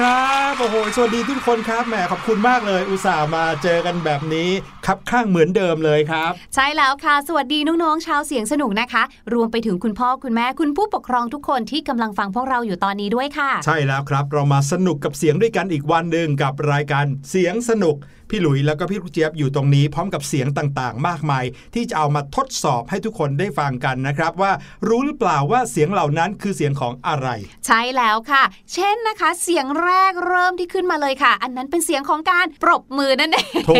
ครับบโอ้โหสวัสดีทุกคนครับแหมขอบคุณมากเลย อุตส่าห์มาเจอกันแบบนี้ครับข้างเหมือนเดิมเลยครับ ใช่แล้วค่ะ สวัสดีน้องๆชาวเสียงสนุกนะคะ รวมไปถึงคุณพ่อคุณแม่คุณผู้ปกครองทุกคนที่กำลังฟังพวกเราอยู่ตอนนี้ด้วยค่ะ ใช่แล้วครับ เรามาสนุกกับเสียงด้วยกันอีกวันหนึ่งกับรายการเสียงสนุก พี่หลุยแล้วก็พี่ลูกเจี๊ยบอยู่ตรงนี้พร้อมกับเสียงต่างๆ มากมาย ที่จะเอามาทดสอบให้ทุกคนได้ฟังกันนะครับว่ารู้หรือเปล่าว่าเสียงเหล่านั้นคือเสียงของอะไร ใช่แล้วค่ะ เช่นนะคะ เสียงแรกเริ่มที่ขึ้นมาเลยค่ะ อันนั้นเป็นเสียงของการปรบมือนั่นเองโถ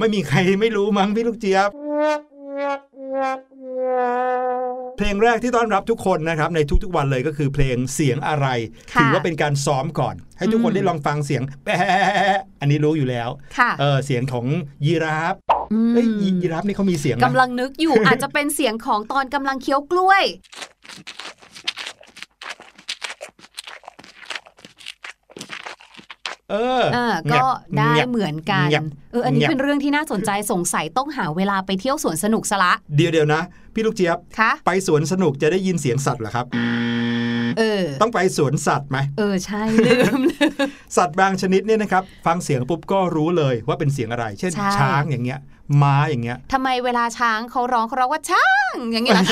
ไม่มีใครไม่รู้มั้งพี่ลูกเจี๊ยบ เพลงแรกที่ต้อนรับทุกคนนะครับในทุกๆวันเลยก็คือเพลงเสียงอะไรค่ะถือว่าเป็นการซ้อมก่อน ให้ทุกคนอืมได้ลองฟังเสียงแปะอันนี้รู้อยู่แล้วค่ะเออเสียงของยีราฟมเอ้ยยียีราฟนี่เขามีเสียงนะกำลังนึกอยู่อาจจะเป็นเสียงของตอนกำลังเคี้ยวกล้วย เออเออเงีก็ยบได้เงียบเหมือนกันเงียบเออ อันนี้เงียบเป็นเรื่องที่น่าสนใจสงสัยต้องหาเวลาไปเที่ยวสวนสนุกซะละ เดี๋ยวเดี๋ยวนะ พี่ลูกเจี๊ยบคะไปสวนสนุกจะได้ยินเสียงสัตว์เหรอครับเออ ต้องไปสวนสัตว์ไหมเออใช่ลืมลืมสัตว์บางชนิดเนี่ยนะครับฟังเสียงปุ๊บก็รู้เลยว่าเป็นเสียงอะไร เช่นใช่ช้างอย่างเงี้ยม้าอย่างเงี้ยทำไมเวลาช้างเขาร้องเขาร้องว่าช้างอย่างเงี้ยล่ะ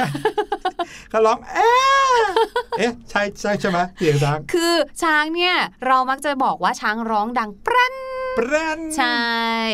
เขาร้องเอ๊ะเอ๊ะใช่ใช่ใช่ไหมเสียงช้าง คือช้างเนี่ยเรามักจะบอกว่าช้างร้องดังปรันแปรนใช่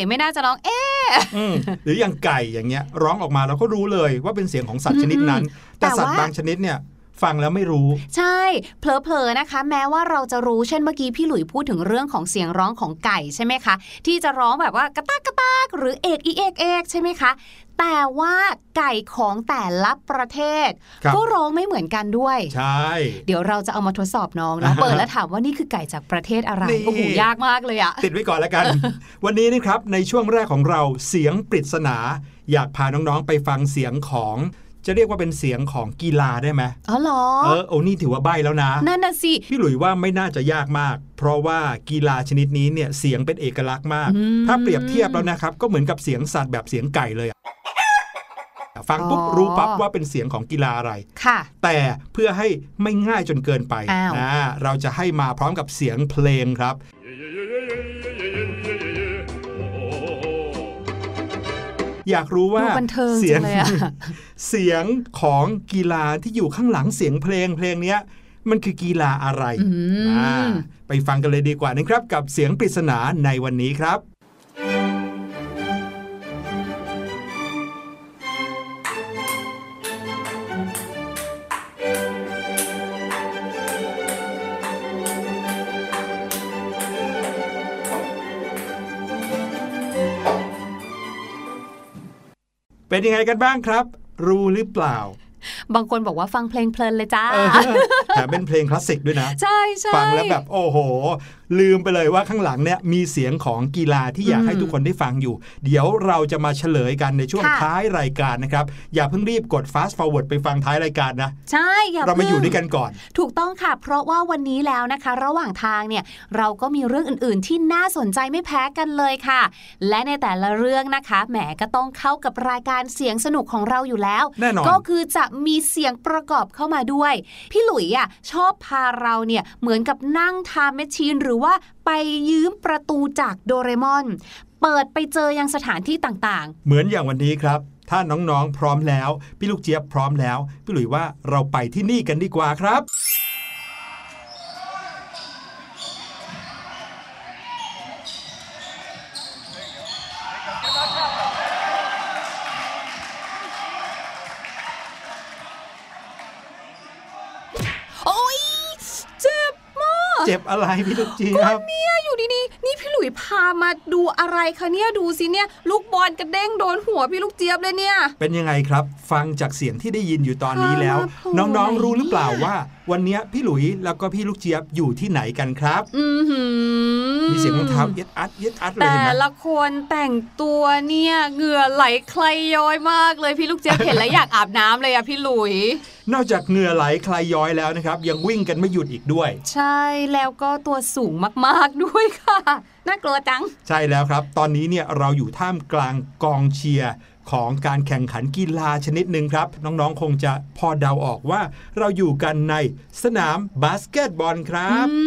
ไม่น่าจะร้องเอ๊ะอืมหรืออย่างไก่อย่างเงี้ย ร้องออกมาเราก็รู้เลยว่าเป็นเสียงของสัตว์ชนิดนั้น แต่แต่สัตว์ว่าบางชนิดเนี่ย ฟังแล้วไม่รู้ ใช่เผลอๆนะคะ แม้ว่าเราจะรู้เช่นเมื่อกี้พี่หลุยพูดถึงเรื่องของเสียงร้องของไก่ใช่ไหมคะ ที่จะร้องแบบว่ากระตากกระตากหรือเอกอีเอกเอกใช่ไหมคะแต่ว่าไก่ของแต่ละประเทศครับก็ร้องไม่เหมือนกันด้วย ใช่ เดี๋ยวเราจะเอามาทดสอบน้องนะเปิดแล้วถามว่านี่คือไก่จากประเทศอะไรนี่โอ้โหยากมากเลยอะติดไว้ก่อนแล้วกัน วันนี้นะครับในช่วงแรกของเราเสียงปริศนา อยากพาน้องๆไปฟังเสียงของ จะเรียกว่าเป็นเสียงของกีฬาได้ไหมอ๋อเหรอ เออโอ้นี่ถือว่าใบแล้วนะ นั่นน่ะสิ พี่หลุยว่าไม่น่าจะยากมาก เพราะว่ากีฬาชนิดนี้เนี่ยเสียงเป็นเอกลักษณ์มากอืมถ้าเปรียบเทียบแล้วนะครับ ก็เหมือนกับเสียงสัตว์แบบเสียงไก่เลยอะฟังปุ๊บอ๋อรู้ปั๊บว่าเป็นเสียงของกีฬาอะไร ค่ะ แต่เพื่อให้ไม่ง่ายจนเกินไปอ้าวนะเราจะให้มาพร้อมกับเสียงเพลงครับ อยากรู้ว่าดูบันเทิงเสีจังงเลยอะเสียงของกีฬาที่อยู่ข้างหลังเสียงเพลงเพลงเนี้ยมันคือกีฬาอะไรอืมอ่าไปฟังกันเลยดีกว่านะครับ กับเสียงปริศนาในวันนี้ครับ เป็นยังไงกันบ้างครับ รู้หรือเปล่า บางคนบอกว่าฟังเพลงเพลินเลยจ้าเออแถมเป็นเพลงคลาสสิกด้วยนะ ใช่ใช่ฟังแล้วแบบโอ้โห ลืมไปเลยว่าข้างหลังเนี่ยมีเสียงของกีฬาที่อยากอืมให้ทุกคนได้ฟังอยู่ เดี๋ยวเราจะมาเฉลยกันในช่วงค่ะท้ายรายการนะครับ อย่าเพิ่งรีบกด fast forward ไปฟังท้ายรายการนะ ใช่อย่าเรามาอยู่พิ่งด้วยกันก่อน ถูกต้องค่ะ เพราะว่าวันนี้แล้วนะคะ ระหว่างทางเนี่ยเราก็มีเรื่องอื่น ๆ ที่น่าสนใจไม่แพ้กันเลยค่ะ และในแต่ละเรื่องนะคะแหมก็ต้องเข้ากับรายการเสียงสนุกของเราอยู่แล้วแน่นอนก็คือจะมีเสียงประกอบเข้ามาด้วย พี่หลุยอะชอบพาเราเนี่ยเหมือนกับนั่งทาแมชชีนหรือว่าไปยืมประตูจากโดเรมอน เปิดไปเจอยังสถานที่ต่างๆ เหมือนอย่างวันนี้ครับถ้าน้องๆ พร้อมแล้ว พี่ลูกเจี๊ยบพร้อมแล้ว พี่หลุยว่าเราไปที่นี่กันดีกว่าครับ ๆ โอ๊ยเจ็บมาก เจ็บอะไรพี่ลูกเจี๊ยบเนี่ย อยู่ดีๆ นี่พี่หลุยพามาดูอะไรคะเนี่ยดูสิเนี่ยลูกบอลกระเด้งโดนหัวพี่ลูกเจี๊ยบเลยเนี่ย เป็นยังไงครับ ฟังจากเสียงที่ได้ยินอยู่ตอนนี้แล้วพามาโผล่น้องๆรู้หรือเปล่าไหนเนี่ยว่า วันเนี้ยพี่หลุยแล้วก็พี่ลูกเจี๊ยบอยู่ที่ไหนกันครับอือหือมีเสียงรองเท้าเย็ดอัดเย็ดอัดเลยแต่เห็นไหมละคนแต่งตัวเนี่ยเหงื่อไหลใครย้อยมากเลยพี่ลูกเจี๊ยบเห็นแล้วอยากอาบน้ำเลยอะพี่หลุย นอกจากเหงื่อไหลคลายย้อยแล้วนะครับ ยังวิ่งกันไม่หยุดอีกด้วย ใช่แล้วก็ตัวสูงมากๆด้วยค่ะ น่ากลัวจัง ใช่แล้วครับ ตอนนี้เนี่ยเราอยู่ท่ามกลางกองเชียร์ของการแข่งขันกีฬาชนิดหนึ่งครับ น้องๆ คงจะพอเดาออกว่า เราอยู่กันในสนามบาสเกตบอลครับอื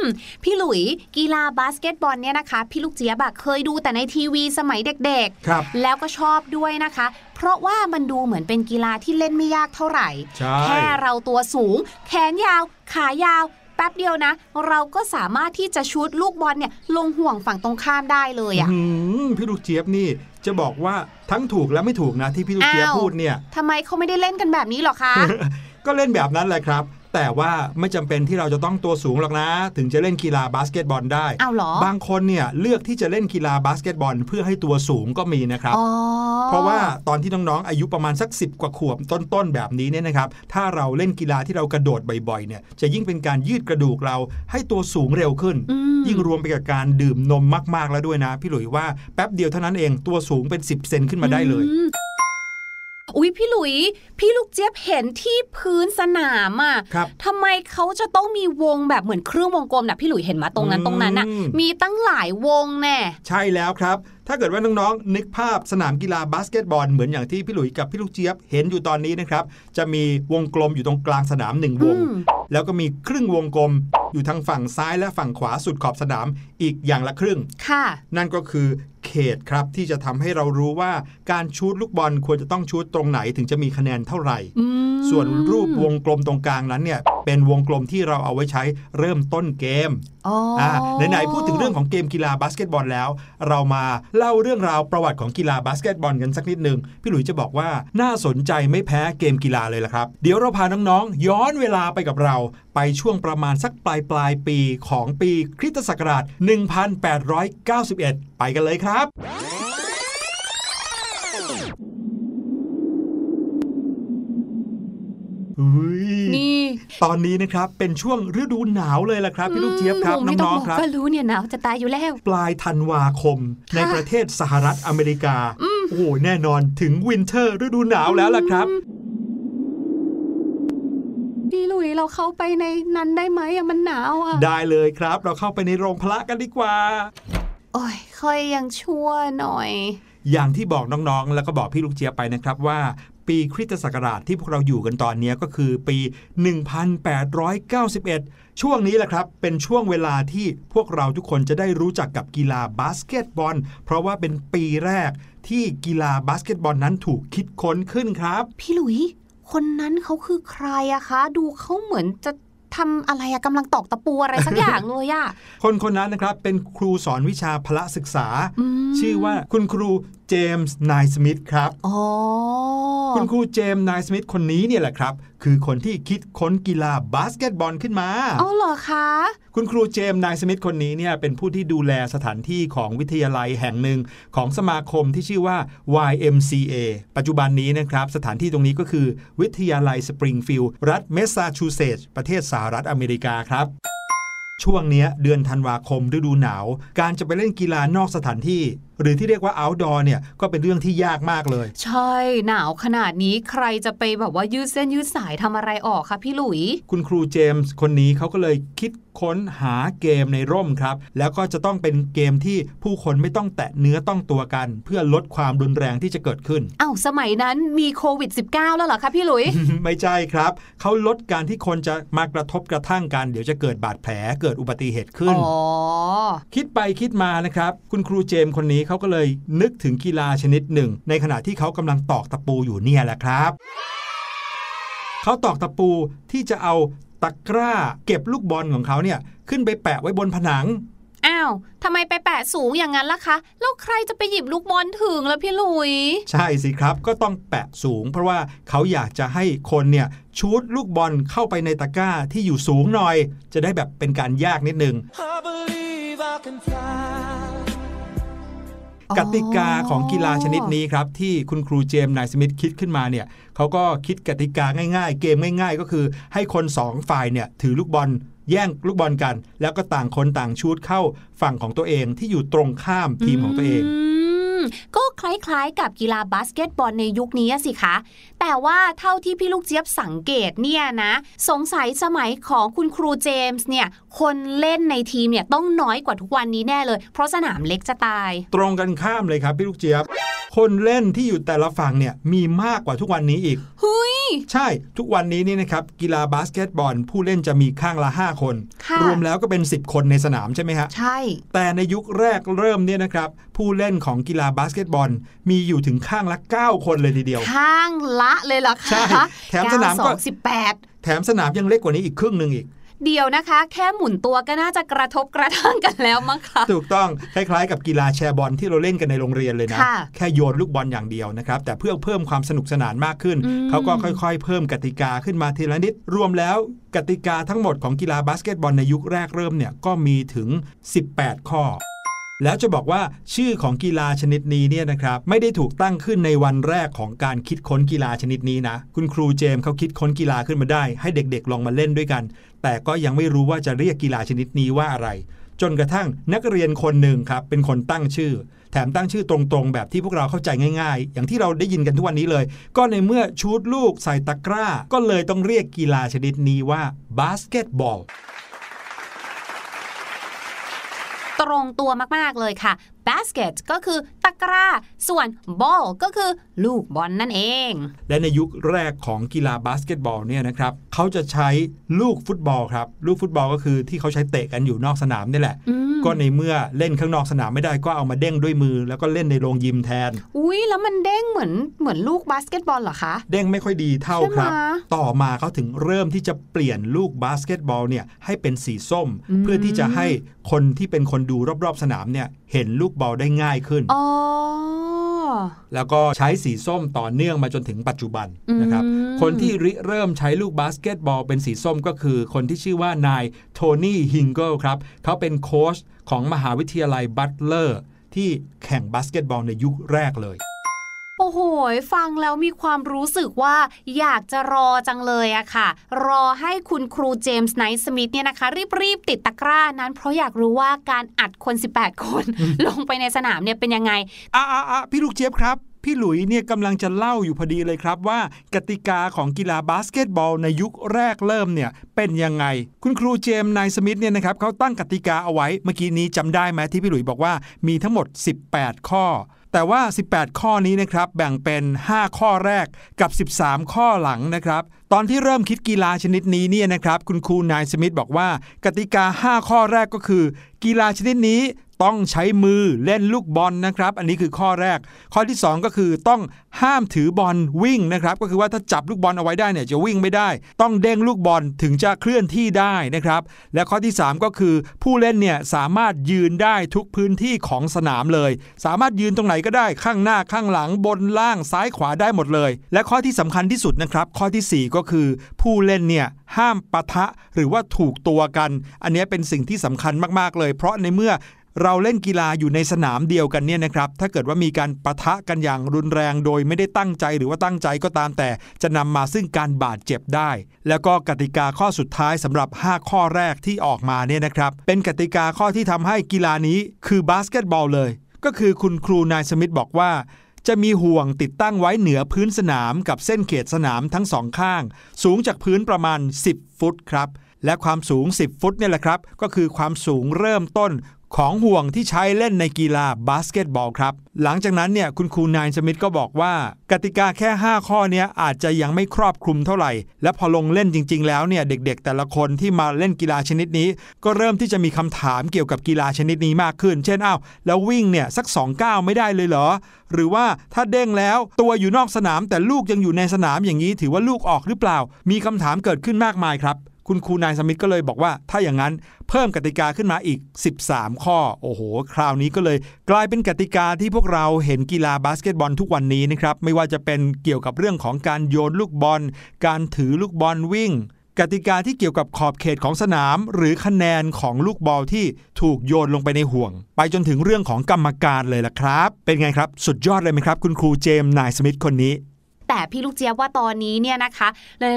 มมพี่หลุยกีฬาบาสเกตบอลเนี่ยนะคะ พี่ลูกเจี๊ยบอะเคยดูแต่ในทีวีสมัยเด็กครับๆแล้วก็ชอบด้วยนะคะ เพราะว่ามันดูเหมือนเป็นกีฬาที่เล่นไม่ยากเท่าไหร่ใช่แค่เราตัวสูง แขนยาว ขายาวแป๊บเดียวนะ เราก็สามารถที่จะชู้ตลูกบอลเนี่ยลงห่วงฝั่งตรงข้ามได้เลยอะอืมพี่ลูกเจี๊ยบนี่จะบอกว่าทั้งถูกและไม่ถูกนะที่พี่ลูกเจี๊ยบอ้าวพูดเนี่ยทำไมเขาไม่ได้เล่นกันแบบนี้หรอคะก็เล่นแบบนั้นแหละครับ แต่ว่าไม่จำเป็นที่เราจะต้องตัวสูงหรอกนะ ถึงจะเล่นกีฬาบาสเกตบอลได้เอาเหรอบางคนเนี่ยเลือกที่จะเล่นกีฬาบาสเกตบอล เพื่อให้ตัวสูงก็มีนะครับอ๋อเพราะว่าตอนที่น้องๆอายุประมาณสัก 10 กว่าขวบต้นๆแบบนี้เนี่ยนะครับ ถ้าเราเล่นกีฬาที่เรากระโดดบ่อยๆเนี่ยจะยิ่งเป็นการยืดกระดูกเราให้ตัวสูงเร็วขึ้นอืมยิ่งรวมไปกับการดื่มนมมากๆแล้วด้วยนะ พี่หลุยว่าแป๊บเดียวเท่านั้นเองตัวสูงเป็น 10 เซนขึ้นมาได้เลย อืมอุ๊ยพี่หลุย พี่ลูกเจี๊ยบเห็นที่พื้นสนามอะครับทำไมเขาจะต้องมีวงแบบเหมือนเครื่องวงกลมน่ะพี่หลุยเห็นมาตรงนั้นตรงนั้นน่ะอืมมีตั้งหลายวงแน่ใช่แล้วครับ ถ้าเกิดว่าน้องๆนึกภาพสนามกีฬาบาสเกตบอลเหมือนอย่างที่พี่หลุยกับพี่ลูกเจี๊ยบเห็นอยู่ตอนนี้นะครับ จะมีวงกลมอยู่ตรงกลางสนามหนึ่งวงอืมแล้วก็มีครึ่งวงกลมอยู่ทางฝั่งซ้ายและฝั่งขวาสุดขอบสนามอีกอย่างละครึ่ง ค่ะ นั่นก็คือ เขตครับที่จะทำให้เรารู้ว่าการชูดลูกบอลควรจะต้องชูดตรงไหนถึงจะมีคะแนนเท่าไหร่อืมส่วนรูปวงกลมตรงกลางนั้นเนี่ยเป็นวงกลมที่เราเอาไว้ใช้เริ่มต้นเกมอ๋อออ่าไหนๆพูดถึงเรื่องของเกมกีฬาบาสเกตบอลแล้ว เรามาเล่าเรื่องราวประวัติของกีฬาบาสเกตบอลกันสักนิดหนึ่งพี่หลุยจะบอกว่าน่าสนใจไม่แพ้เกมกีฬาเลยละครับ เดี๋ยวเราพาน้องๆย้อนเวลาไปกับเรา ไปช่วงประมาณสักปลายปลายๆปีของปีคริสตศักราช 1891 ไปกันเลยครับอุ๊ยนี่ตอนนี้นะครับเป็นช่วงฤดูหนาวเลยล่ะครับพี่ลูกเจี๊ยบครับมไม่ต้น้องบกๆครับก็รู้เนี่ยหนาวจะตายอยู่แล้ว ปลายธันวาคมในประเทศสหรัฐอเมริกา โอ้โหแน่นอนถึงวินเทอร์ฤดูหนาวแล้วล่ะครับพี่หลุ ยเราเข้าไปในนั้นได้ไหมอะมันหนาวอะได้เลยครับ เราเข้าไปในโรงพระกันดีกว่า โอ้ยค่อยยังชั่วหน่อย อย่างที่บอกน้องๆ แล้วก็บอกพี่ลูกเจี๊ยบไปนะครับว่าปีคริสตศักราชที่พวกเราอยู่กันตอนนี้ก็คือปี 1891 ช่วงนี้แหละครับ เป็นช่วงเวลาที่พวกเราทุกคนจะได้รู้จักกับกีฬาบาสเกตบอล เพราะว่าเป็นปีแรกที่กีฬาบาสเกตบอลนั้นถูกคิดค้นขึ้นครับ พี่หลุย คนนั้นเขาคือใครอะคะ ดูเขาเหมือนจะทำอะไรอะกำลังตอกตะปูอะไรสักอย่างเลยอะคนคนนั้นนะครับเป็นครูสอนวิชาพละศึกษาอืมชื่อว่าคุณครู เจมส์ ไนสมิธครับอ๋อคุณครูเจมส์ ไนสมิธคนนี้เนี่ยแหละครับ คือคนที่คิดค้นกีฬาบาสเกตบอลขึ้นมาอ๋อเหรอคะคุณครูเจมส์ ไนสมิธคนนี้เนี่ยเป็นผู้ที่ดูแลสถานที่ของวิทยาลัยแห่งหนึ่งของสมาคมที่ชื่อว่า YMCA ปัจจุบันนี้นะครับ สถานที่ตรงนี้ก็คือ วิทยาลัยสปริงฟิลด์รัฐเมสซาชูเซตส์ประเทศสหรัฐอเมริกาครับ ช่วงเนี้ยเดือนธันวาคมฤดูหนาว การจะไปเล่นกีฬานอกสถานที่ หรือที่เรียกว่า outdoor เนี่ยก็เป็นเรื่องที่ยากมากเลย ใช่หนาวขนาดนี้ใครจะไปแบบว่ายืดเส้นยืดสายทำอะไรออกคะพี่หลุย คุณครูเจมส์คนนี้เขาก็เลยคิดค้นหาเกมในร่มครับ แล้วก็จะต้องเป็นเกมที่ผู้คนไม่ต้องแตะเนื้อต้องตัวกัน เพื่อลดความรุนแรงที่จะเกิดขึ้นอ้าวสมัยนั้นมีโควิด -19 แล้วเหรอคะพี่หลุย ไม่ใช่ครับเขาลดการที่คนจะมากระทบกระทั่งกัน เดี๋ยวจะเกิดบาดแผลเกิดอุบัติเหตุขึ้นอ๋อคิดไปคิดมานะครับ คุณครูเจมส์คนนี้เขาก็เลยนึกถึงกีฬาชนิดหนึ่ง ในขณะที่เขากำลังตอกตะปูอยู่เนี่ยแหละครับเขาตอกตะปูที่จะเอา ตะกร้าเก็บลูกบอลของเขาเนี่ยขึ้นไปแปะไว้บนผนังอ้าวทำไมไปแปะสูงอย่างนั้นล่ะคะ แล้วใครจะไปหยิบลูกบอลถึงแล้วพี่หลุย ใช่สิครับ ก็ต้องแปะสูง เพราะว่าเขาอยากจะให้คนเนี่ยชูดลูกบอลเข้าไปในตะกร้าที่อยู่สูงหน่อย จะได้แบบเป็นการยากนิดนึง I believe I can fly. กติกาของกีฬาชนิดนี้ครับ ที่คุณครูเจมส์นายสมิธคิดขึ้นมาเนี่ย เขาก็คิดกติกาง่าย ๆ เกมง่าย ๆ ก็คือให้คนสองฝ่ายเนี่ยถือลูกบอลแย่งลูกบอลกัน แล้วก็ต่างคนต่างชูดเข้าฝั่งของตัวเองที่อยู่ตรงข้ามทีมของตัวเอง ก็คล้ายๆ กับกีฬาบาสเกตบอลในยุคนี้สิคะ แต่ว่าเท่าที่พี่ลูกเจี๊ยบสังเกตเนี่ยนะ สงสัยสมัยของคุณครูเจมส์เนี่ย คนเล่นในทีมเนี่ยต้องน้อยกว่าทุกวันนี้แน่เลย เพราะสนามเล็กจะตาย ตรงกันข้ามเลยครับพี่ลูกเจี๊ยบ คนเล่นที่อยู่แต่ละฝั่งเนี่ยมีมากกว่าทุกวันนี้อีกเฮ้ยใช่ทุกวันนี้นี่นะครับกีฬาบาสเกตบอล ผู้เล่นจะมีข้างละ 5 คนค่ะรวมแล้วก็เป็น 10 คนในสนามใช่ไหมฮะใช่ แต่ในยุคแรกเริ่มเนี่ยนะครับผู้เล่นของกีฬาบาสเกตบอล มีอยู่ถึงข้างละ 9 คนเลยทีเดียว ข้างละเลยเหรอคะใช่แถมสนามก็เก้สองสิบแปดแถมสนามยังเล็กกว่านี้อีกครึ่งหนึ่งอีกเดียวนะคะ แค่หมุนตัวก็น่าจะกระทบกระทั่งกันแล้วมั้งคะถูกต้องคล้ายๆกับกีฬาแชร์บอลที่เราเล่นกันในโรงเรียนเลยนะค่ะแค่โยนลูกบอลอย่างเดียวนะครับ แต่เพื่อเพิ่มความสนุกสนานมากขึ้นอืมเขาก็ค่อยๆ เพิ่มกติกาขึ้นมาทีละนิด รวมแล้วกติกาทั้งหมดของกีฬาบาสเกตบอลในยุคแรกเริ่มเนี่ยก็มีถึง 18 ข้อ แล้วจะบอกว่าชื่อของกีฬาชนิดนี้เนี่ยนะครับไม่ได้ถูกตั้งขึ้นในวันแรกของการคิดค้นกีฬาชนิดนี้นะ คุณครูเจมส์เขาคิดค้นกีฬาขึ้นมาได้ ให้เด็กๆลองมาเล่นด้วยกัน แต่ก็ยังไม่รู้ว่าจะเรียกกีฬาชนิดนี้ว่าอะไร จนกระทั่งนักเรียนคนหนึ่งครับเป็นคนตั้งชื่อ แถมตั้งชื่อตรงๆ แบบที่พวกเราเข้าใจง่าย ๆ อย่างที่เราได้ยินกันทุกวันนี้เลย ก็ในเมื่อชู้ตลูกใส่ตะกร้า ก็เลยต้องเรียกกีฬาชนิดนี้ว่าบาสเกตบอล ต รงตัวมาก ๆ เลยค่ะ basket ก็คือตะกร้า ส่วน ball ก็คือลูกบอลนั่นเอง และในยุคแรกของกีฬาบาสเกตบอลเนี่ยนะครับเขาจะใช้ลูกฟุตบอลครับ ลูกฟุตบอลก็คือที่เขาใช้เตะกันอยู่นอกสนามนี่แหละอืมก็ในเมื่อเล่นข้างนอกสนามไม่ได้ก็เอามาเด้งด้วยมือ แล้วก็เล่นในโรงยิมแทน อุ้ยแล้วมันเด้งเหมือนเหมือนลูกบาสเกตบอลเหรอคะ เด้งไม่ค่อยดีเท่าใช่ไหมครับ ต่อมาเขาถึงเริ่มที่จะเปลี่ยนลูกบาสเกตบอลเนี่ยให้เป็นสีส้มอืมเพื่อที่จะให้คนที่เป็นคนดูรอบๆสนามเนี่ย เห็นลูกบอลได้ง่ายขึ้นอ๋อแล้วก็ใช้สีส้มต่อเนื่องมาจนถึงปัจจุบันนะครับอืมคนที่ริเริ่มใช้ลูกบาสเกตบอลเป็นสีส้มก็คือ คนที่ชื่อว่านายโทนี่ฮิงเคิลครับ เขาเป็นโค้ชของมหาวิทยาลัยบัตเลอร์ที่แข่งบาสเกตบอลในยุคแรกเลย โอ้โห ฟังแล้วมีความรู้สึกว่าอยากจะรอจังเลยอะค่ะ รอให้คุณครูเจมส์ไนท์สมิธเนี่ยนะคะ รีบๆ ติดตะกร้านั้นเพราะอยากรู้ว่าการอัดคน 18 คน ลงไปในสนามเนี่ยเป็นยังไงอะอะอะพี่ลูกเจี๊ยบครับพี่หลุยเนี่ยกำลังจะเล่าอยู่พอดีเลยครับว่า กติกาของกีฬาบาสเกตบอลในยุคแรกเริ่มเนี่ยเป็นยังไง คุณครูเจมส์นายสมิธเนี่ยนะครับเขาตั้งกติกาเอาไว้เมื่อกี้นี้จำได้ไหมที่พี่หลุยบอกว่ามีทั้งหมด 18 ข้อ แต่ว่า 18 ข้อนี้นะครับแบ่งเป็น 5 ข้อแรกกับ 13 ข้อหลังนะครับ ตอนที่เริ่มคิดกีฬาชนิดนี้เนี่ยนะครับ คุณครูนายสมิธบอกว่า กติกา 5 ข้อแรกก็คือ กีฬาชนิดนี้ ต้องใช้มือเล่นลูกบอลนะครับ อันนี้คือข้อแรก ข้อที่ 2 ก็คือต้องห้ามถือบอลวิ่งนะครับ ก็คือว่าถ้าจับลูกบอลเอาไว้ได้เนี่ยจะวิ่งไม่ได้ ต้องเด้งลูกบอลถึงจะเคลื่อนที่ได้นะครับ และข้อที่ 3 ก็คือผู้เล่นเนี่ยสามารถยืนได้ทุกพื้นที่ของสนามเลย สามารถยืนตรงไหนก็ได้ข้างหน้าข้างหลังบนล่างซ้ายขวาได้หมดเลย และข้อที่สำคัญที่สุดนะครับ ข้อทีสี่ 4 ก็คือผู้เล่นเนี่ยห้ามปะทะหรือว่าถูกตัวกัน อันนี้เป็นสิ่งที่สำคัญมากๆเลย เพราะในเมื่อ เราเล่นกีฬาอยู่ในสนามเดียวกันเนี่ยนะครับ ถ้าเกิดว่ามีการปะทะกันอย่างรุนแรงโดยไม่ได้ตั้งใจหรือว่าตั้งใจก็ตามแต่ จะนำมาซึ่งการบาดเจ็บได้ แล้วก็กติกาข้อสุดท้ายสำหรับ 5 ข้อแรกที่ออกมาเนี่ยนะครับ เป็นกติกาข้อที่ทำให้กีฬานี้คือบาสเกตบอลเลย ก็คือคุณครูไนสมิธบอกว่าจะมีห่วงติดตั้งไว้เหนือพื้นสนามกับเส้นเขตสนามทั้งสองข้าง สูงจากพื้นประมาณ 10 ฟุตครับ และความสูง 10 ฟุตเนี่ยแหละครับ ก็คือความสูงเริ่มต้น ของห่วงที่ใช้เล่นในกีฬาบาสเกตบอลครับ หลังจากนั้นเนี่ยคุณครูนายสมิธก็บอกว่า กติกาแค่ 5 ข้อเนี้ยอาจจะยังไม่ครอบคลุมเท่าไหร่ และพอลงเล่นจริง ๆ แล้วเนี่ยเด็กๆ แต่ละคนที่มาเล่นกีฬาชนิดนี้ ก็เริ่มที่จะมีคำถามเกี่ยวกับกีฬาชนิดนี้มากขึ้น เช่นอ้าวแล้ววิ่งเนี่ยสัก2ก้าวไม่ได้เลยเหรอ หรือว่าถ้าเด้งแล้วตัวอยู่นอกสนามแต่ลูกยังอยู่ในสนามอย่างนี้ ถือว่าลูกออกหรือเปล่า มีคำถามเกิดขึ้นมากมายครับ คุณครูนายสมิธก็เลยบอกว่า ถ้าอย่างนั้นเพิ่มกติกาขึ้นมาอีก 13 ข้อ โอ้โห คราวนี้ก็เลยกลายเป็นกติกาที่พวกเราเห็นกีฬาบาสเกตบอลทุกวันนี้นะครับ ไม่ว่าจะเป็นเกี่ยวกับเรื่องของการโยนลูกบอล การถือลูกบอลวิ่ง กติกาที่เกี่ยวกับขอบเขตของสนาม หรือคะแนนของลูกบอลที่ถูกโยนลงไปในห่วง ไปจนถึงเรื่องของกรรมการเลยล่ะครับ เป็นไงครับ สุดยอดเลยไหมครับ คุณครูเจมส์นายสมิธคนนี้ แต่พี่ลูกเจี๊ยบว่าตอนนี้เนี่ยนะคะ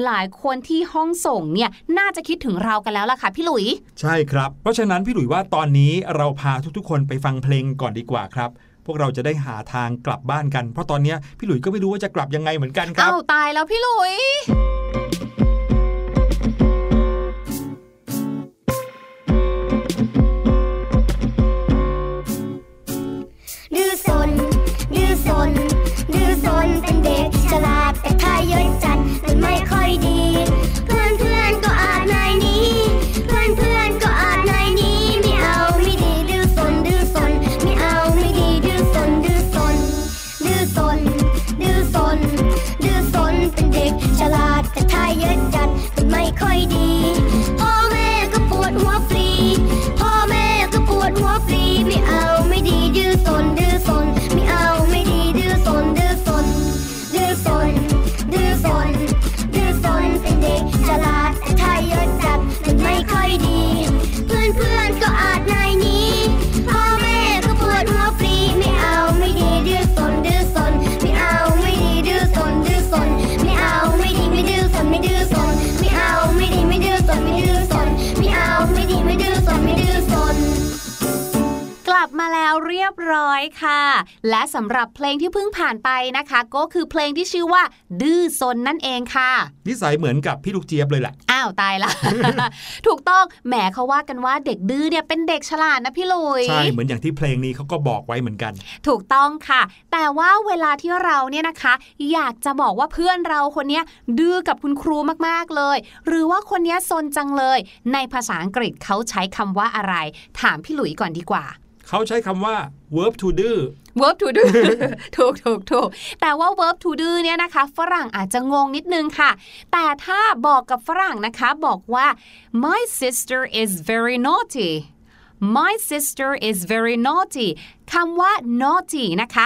หลายๆ คนที่ห้องส่งเนี่ยน่าจะคิดถึงเรากันแล้วล่ะค่ะพี่หลุย ใช่ครับ เพราะฉะนั้นพี่หลุยว่าตอนนี้เราพาทุกๆ คนไปฟังเพลงก่อนดีกว่าครับพวกเราจะได้หาทางกลับบ้านกัน เพราะตอนนี้พี่หลุยก็ไม่รู้ว่าจะกลับยังไงเหมือนกันครับเอ้าตายแล้วพี่หลุย จันทร์มันไม่ค่อยดี รียบร้อยค่ะ และสำหรับเพลงที่เพิ่งผ่านไปนะคะ ก็คือเพลงที่ชื่อว่า ดื้อซนนั่นเองค่ะ นิสัยเหมือนกับพี่ลูกเจี๊ยบเลยแหละ อ้าวตายละ ถูกต้องแหมเขาว่ากันว่าเด็กดื้อเนี่ยเป็นเด็กฉลาดนะพี่ลุย ใช่ เหมือนอย่างที่เพลงนี้เขาก็บอกไว้เหมือนกัน ถูกต้องค่ะ แต่ว่าเวลาที่เราเนี่ยนะคะ อยากจะบอกว่าเพื่อนเราคนเนี้ยดื้อกับคุณครูมากๆเลย หรือว่าคนเนี้ยซนจังเลย ในภาษาอังกฤษเขาใช้คำว่าอะไร ถามพี่หลุยก่อนดีกว่า เขาใช้คำว่า verb to do verb to do ถูกถูกถูกแต่ว่า verb to do เนี่ยนะคะ ฝรั่งอาจจะงงนิดนึงค่ะ แต่ถ้าบอกกับฝรั่งนะคะ บอกว่า my sister is very naughty my sister is very naughty คำว่า naughty นะคะ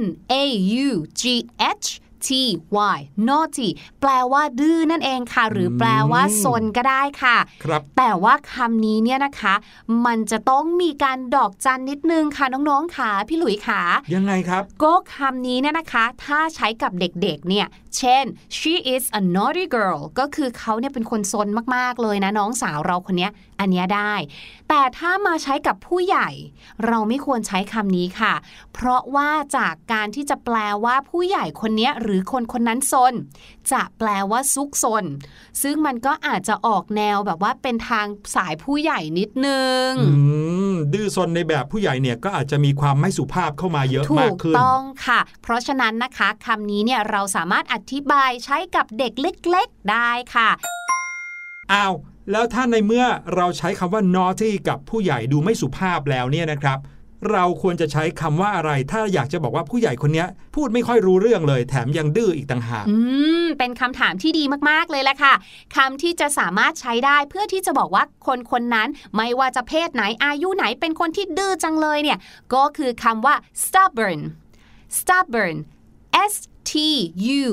N A U G H T Y naughty แปลว่าดื้อนั่นเองค่ะ หรือแปลว่าซนก็ได้ค่ะครับแต่ว่าคำนี้เนี่ยนะคะ มันจะต้องมีการดอกจันนิดนึงค่ะน้องๆค่ะพี่หลุยค่ะยังไงครับ ก็คำนี้เนี่ยนะคะ ถ้าใช้กับเด็กๆเนี่ย เช่น she is a naughty girl ก็คือเขาเนี่ยเป็นคนซนมากๆเลยนะน้องสาวเราคนเนี้ย อันเนี้ยได้ แต่ถ้ามาใช้กับผู้ใหญ่ เราไม่ควรใช้คำนี้ค่ะ เพราะว่าจากการที่จะแปลว่าผู้ใหญ่คนเนี้ยหรือคนคนนั้นซน จะแปลว่าซุกซน ซึ่งมันก็อาจจะออกแนวแบบว่าเป็นทางสายผู้ใหญ่นิดนึงอืมดื้อซนในแบบผู้ใหญ่เนี่ยก็อาจจะมีความไม่สุภาพเข้ามาเยอะถูมากกขึ้นต้องค่ะ เพราะฉะนั้นนะคะคำนี้เนี่ยเราสามารถอธิบายใช้กับเด็กเล็ก ๆได้ค่ะอ้าว แล้วถ้าในเมื่อเราใช้คำว่า naughty กับผู้ใหญ่ดูไม่สุภาพแล้วเนี่ยนะครับ เราควรจะใช้คำว่าอะไร ถ้าอยากจะบอกว่าผู้ใหญ่คนนี้พูดไม่ค่อยรู้เรื่องเลย แถมยังดื้ออีกต่างหากอืมเป็นคำถามที่ดีมากๆเลยแหละค่ะคำที่จะสามารถใช้ได้เพื่อที่จะบอกว่าคนคนนั้น ไม่ว่าจะเพศไหนอายุไหนเป็นคนที่ดื้อจังเลยเนี่ย ก็คือคำว่า stubborn stubborn S T U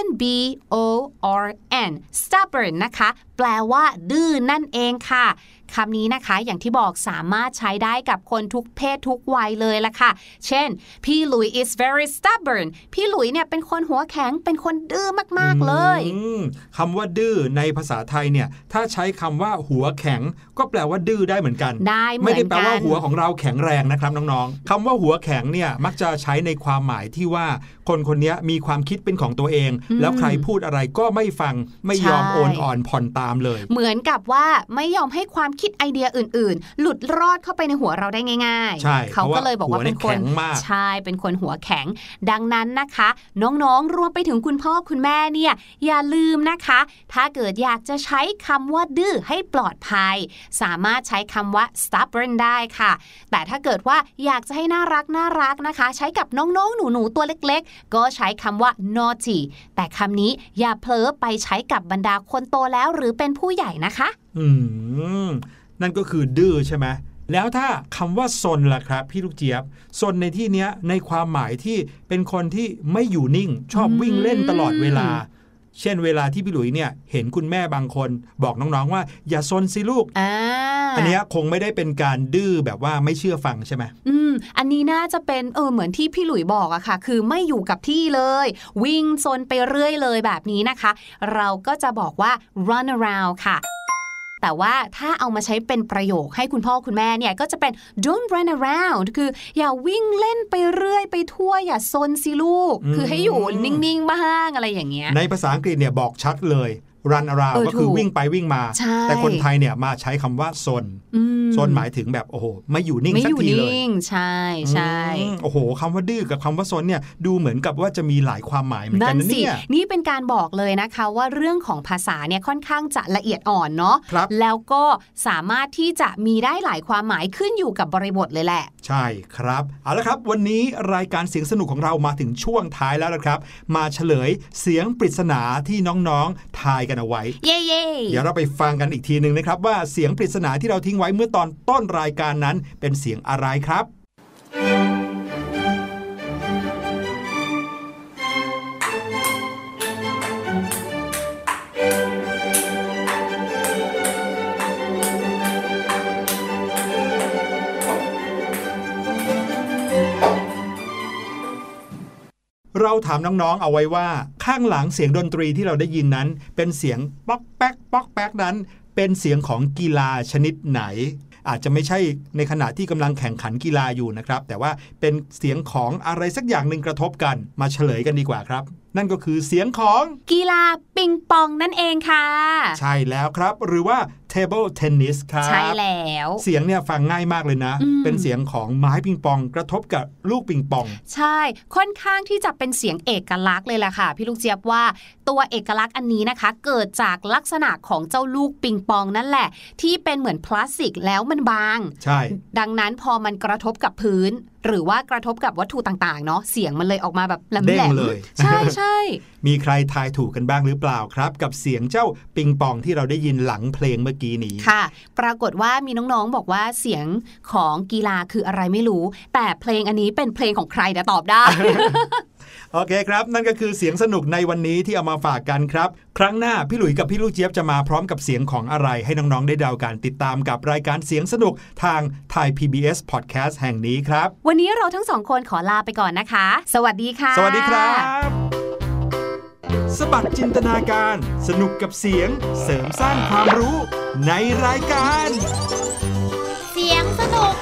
W B O R N stubborn นะคะ แปลว่าดื้อนั่นเองค่ะคำนี้นะคะอย่างที่บอกสามารถใช้ได้กับคนทุกเพศทุกวัยเลยละค่ะ เช่น พี่หลุย is very stubborn พี่หลุยเนี่ยเป็นคนหัวแข็งเป็นคนดื้อมากๆเลยอืมคำว่าดื้อในภาษาไทยเนี่ยถ้าใช้คำว่าหัวแข็ง ก็แปลว่าดื้อได้เหมือนกันได้เหมืไม่อนได้แปลกัว่านหัวของเราแข็งแรงนะครับน้องๆคำว่าหัวแข็งเนี่ยมักจะใช้ในความหมายที่ว่าคนคนนี้มีความคิดเป็นของตัวเอง แล้วใครพูดอะไรก็ไม่ฟังไม่ยอมใช่โอนอ่อนผ่อนตามเลย เหมือนกับว่าไม่ยอมให้ความคิดไอเดียอื่น ๆ หลุดรอดเข้าไปในหัวเราได้ง่ายใช่ๆเขาก็เลยบอกว่าเพราะว่าเป็นคนหัวเนี่ยแข็งมากใช่เป็นคนหัวแข็ง ดังนั้นนะคะ น้องๆรวมไปถึงคุณพ่อคุณแม่เนี่ยอย่าลืมนะคะ ถ้าเกิดอยากจะใช้คำว่าดื้อให้ปลอดภัย สามารถใช้คำว่า stubborn ได้ค่ะ แต่ถ้าเกิดว่าอยากจะให้น่ารักน่ารักนะคะ ใช้กับน้องๆหนูๆตัวเล็ก ๆ ก็ใช้คำว่า naughty แต่คำนี้อย่าเผลอไปใช้กับบรรดาคนโตแล้วหรือเป็นผู้ใหญ่นะคะ อืม นั่นก็คือดื้อใช่ไหมแล้วถ้าคำว่าซนล่ะครับ พี่ลูกเจี๊ยบซนในที่เนี้ยในความหมายที่เป็นคนที่ไม่อยู่นิ่ง ชอบวิ่งเล่นตลอดเวลา เช่นเวลาที่พี่หลุยเนี่ยเห็นคุณแม่บางคน บอกน้องๆว่า อย่าซนสิลูกอ่าอันเนี้ยคงไม่ได้เป็นการดื้อแบบว่าไม่เชื่อฟังใช่ไหมอืม อันนี้น่าจะเป็นเออเหมือนที่พี่หลุยบอกอะค่ะ คือไม่อยู่กับที่เลย วิ่งซนไปเรื่อยเลยแบบนี้นะคะ เราก็จะบอกว่า run around ค่ะ แต่ว่าถ้าเอามาใช้เป็นประโยคให้คุณพ่อคุณแม่เนี่ยก็จะเป็น don't run around คืออย่าวิ่งเล่นไปเรื่อยไปทั่วอย่าซนสิลูกอืมคือให้อยู่นิ่งๆบ้างอะไรอย่างเงี้ยในภาษาอังกฤษเนี่ยบอกชัดเลย run around เออก็คือถูกวิ่งไปวิ่งมาใช่แต่คนไทยเนี่ยมาใช้คำว่าซนอืมซนหมายถึงแบบโอ้โหไม่อยู่นิ่งไม่สัอกยู่ทีเลยนิ่งใช่ใช่อืมโอ้โหคำว่าดื้อกับคำว่าซนเนี่ยดูเหมือนกับว่าจะมีหลายความหมายเหมือนกันั่นนนะสิเนี่ยนี่เป็นการบอกเลยนะคะว่าเรื่องของภาษาเนี่ยค่อนข้างจะละเอียดอ่อนเนาะครับแล้วก็สามารถที่จะมีได้หลายความหมายขึ้นอยู่กับบริบทเลยแหละ ใช่ครับเอาละครับ วันนี้รายการเสียงสนุกของเรามาถึงช่วงท้ายแล้วนะครับ มาเฉลยเสียงปริศนาที่น้องๆทายกันเอาไว้ เย่เย่เดี๋ยวเราไปฟังกันอีกทีหนึ่งนะครับ ว่าเสียงปริศนาที่เราทิ้งไว้เมื่อตอนต้นรายการนั้นเป็นเสียงอะไรครับ เราถามน้องๆ เอาไว้ว่าข้างหลังเสียงดนตรีที่เราได้ยินนั้น เป็นเสียงป๊อกแป๊กป๊อกแป๊กนั้น เป็นเสียงของกีฬาชนิดไหน อาจจะไม่ใช่ในขณะที่กำลังแข่งขันกีฬาอยู่นะครับ แต่ว่าเป็นเสียงของอะไรสักอย่างหนึ่งกระทบกันมาเฉลยกันดีกว่าครับนั่นก็คือเสียงของกีฬาปิงปองนั่นเองค่ะ ใช่แล้วครับ หรือว่า table tennis ครับ ใช่แล้ว เสียงเนี่ยฟังง่ายมากเลยนะอืมเป็นเสียงของไม้ปิงปอง กระทบกับลูกปิงปอง ใช่ ค่อนข้างที่จะเป็นเสียงเอกลักษณ์เลยแหละค่ะ พี่ลูกเจี๊ยบว่าตัวเอกลักษณ์อันนี้นะคะ เกิดจากลักษณะของเจ้าลูกปิงปองนั่นแหละ ที่เป็นเหมือนพลาสติกแล้วมันบาง ใช่ ดังนั้นพอมันกระทบกับพื้น หรือว่ากระทบกับวัตถุต่างๆเนาะเสียงมันเลยออกมาแบบแหลมเด้แหลงมเลย ใช่ใช่มีใครทายถูกกันบ้างหรือเปล่าครับ กับเสียงเจ้าปิงปองที่เราได้ยินหลังเพลงเมื่อกี้นี้ค่ะ ปรากฏว่ามีน้องๆบอกว่าเสียงของกีฬาคืออะไรไม่รู้ แต่เพลงอันนี้เป็นเพลงของใครเดี๋ยวตอบได้ โอเคครับ นั่นก็คือเสียงสนุกในวันนี้ที่เอามาฝากกันครับ ครั้งหน้าพี่หลุยกับพี่ลูกเจี๊ยบจะมาพร้อมกับเสียงของอะไรให้น้องๆได้เดากันติดตามกับรายการเสียงสนุกทาง Thai PBS Podcast แห่งนี้ครับ วันนี้เราทั้งสองคนขอลาไปก่อนนะคะ สวัสดีค่ะ สวัสดีครับ สบัดจินตนาการ สนุกกับเสียงเสริมสร้างความรู้ในรายการ เสียงสนุก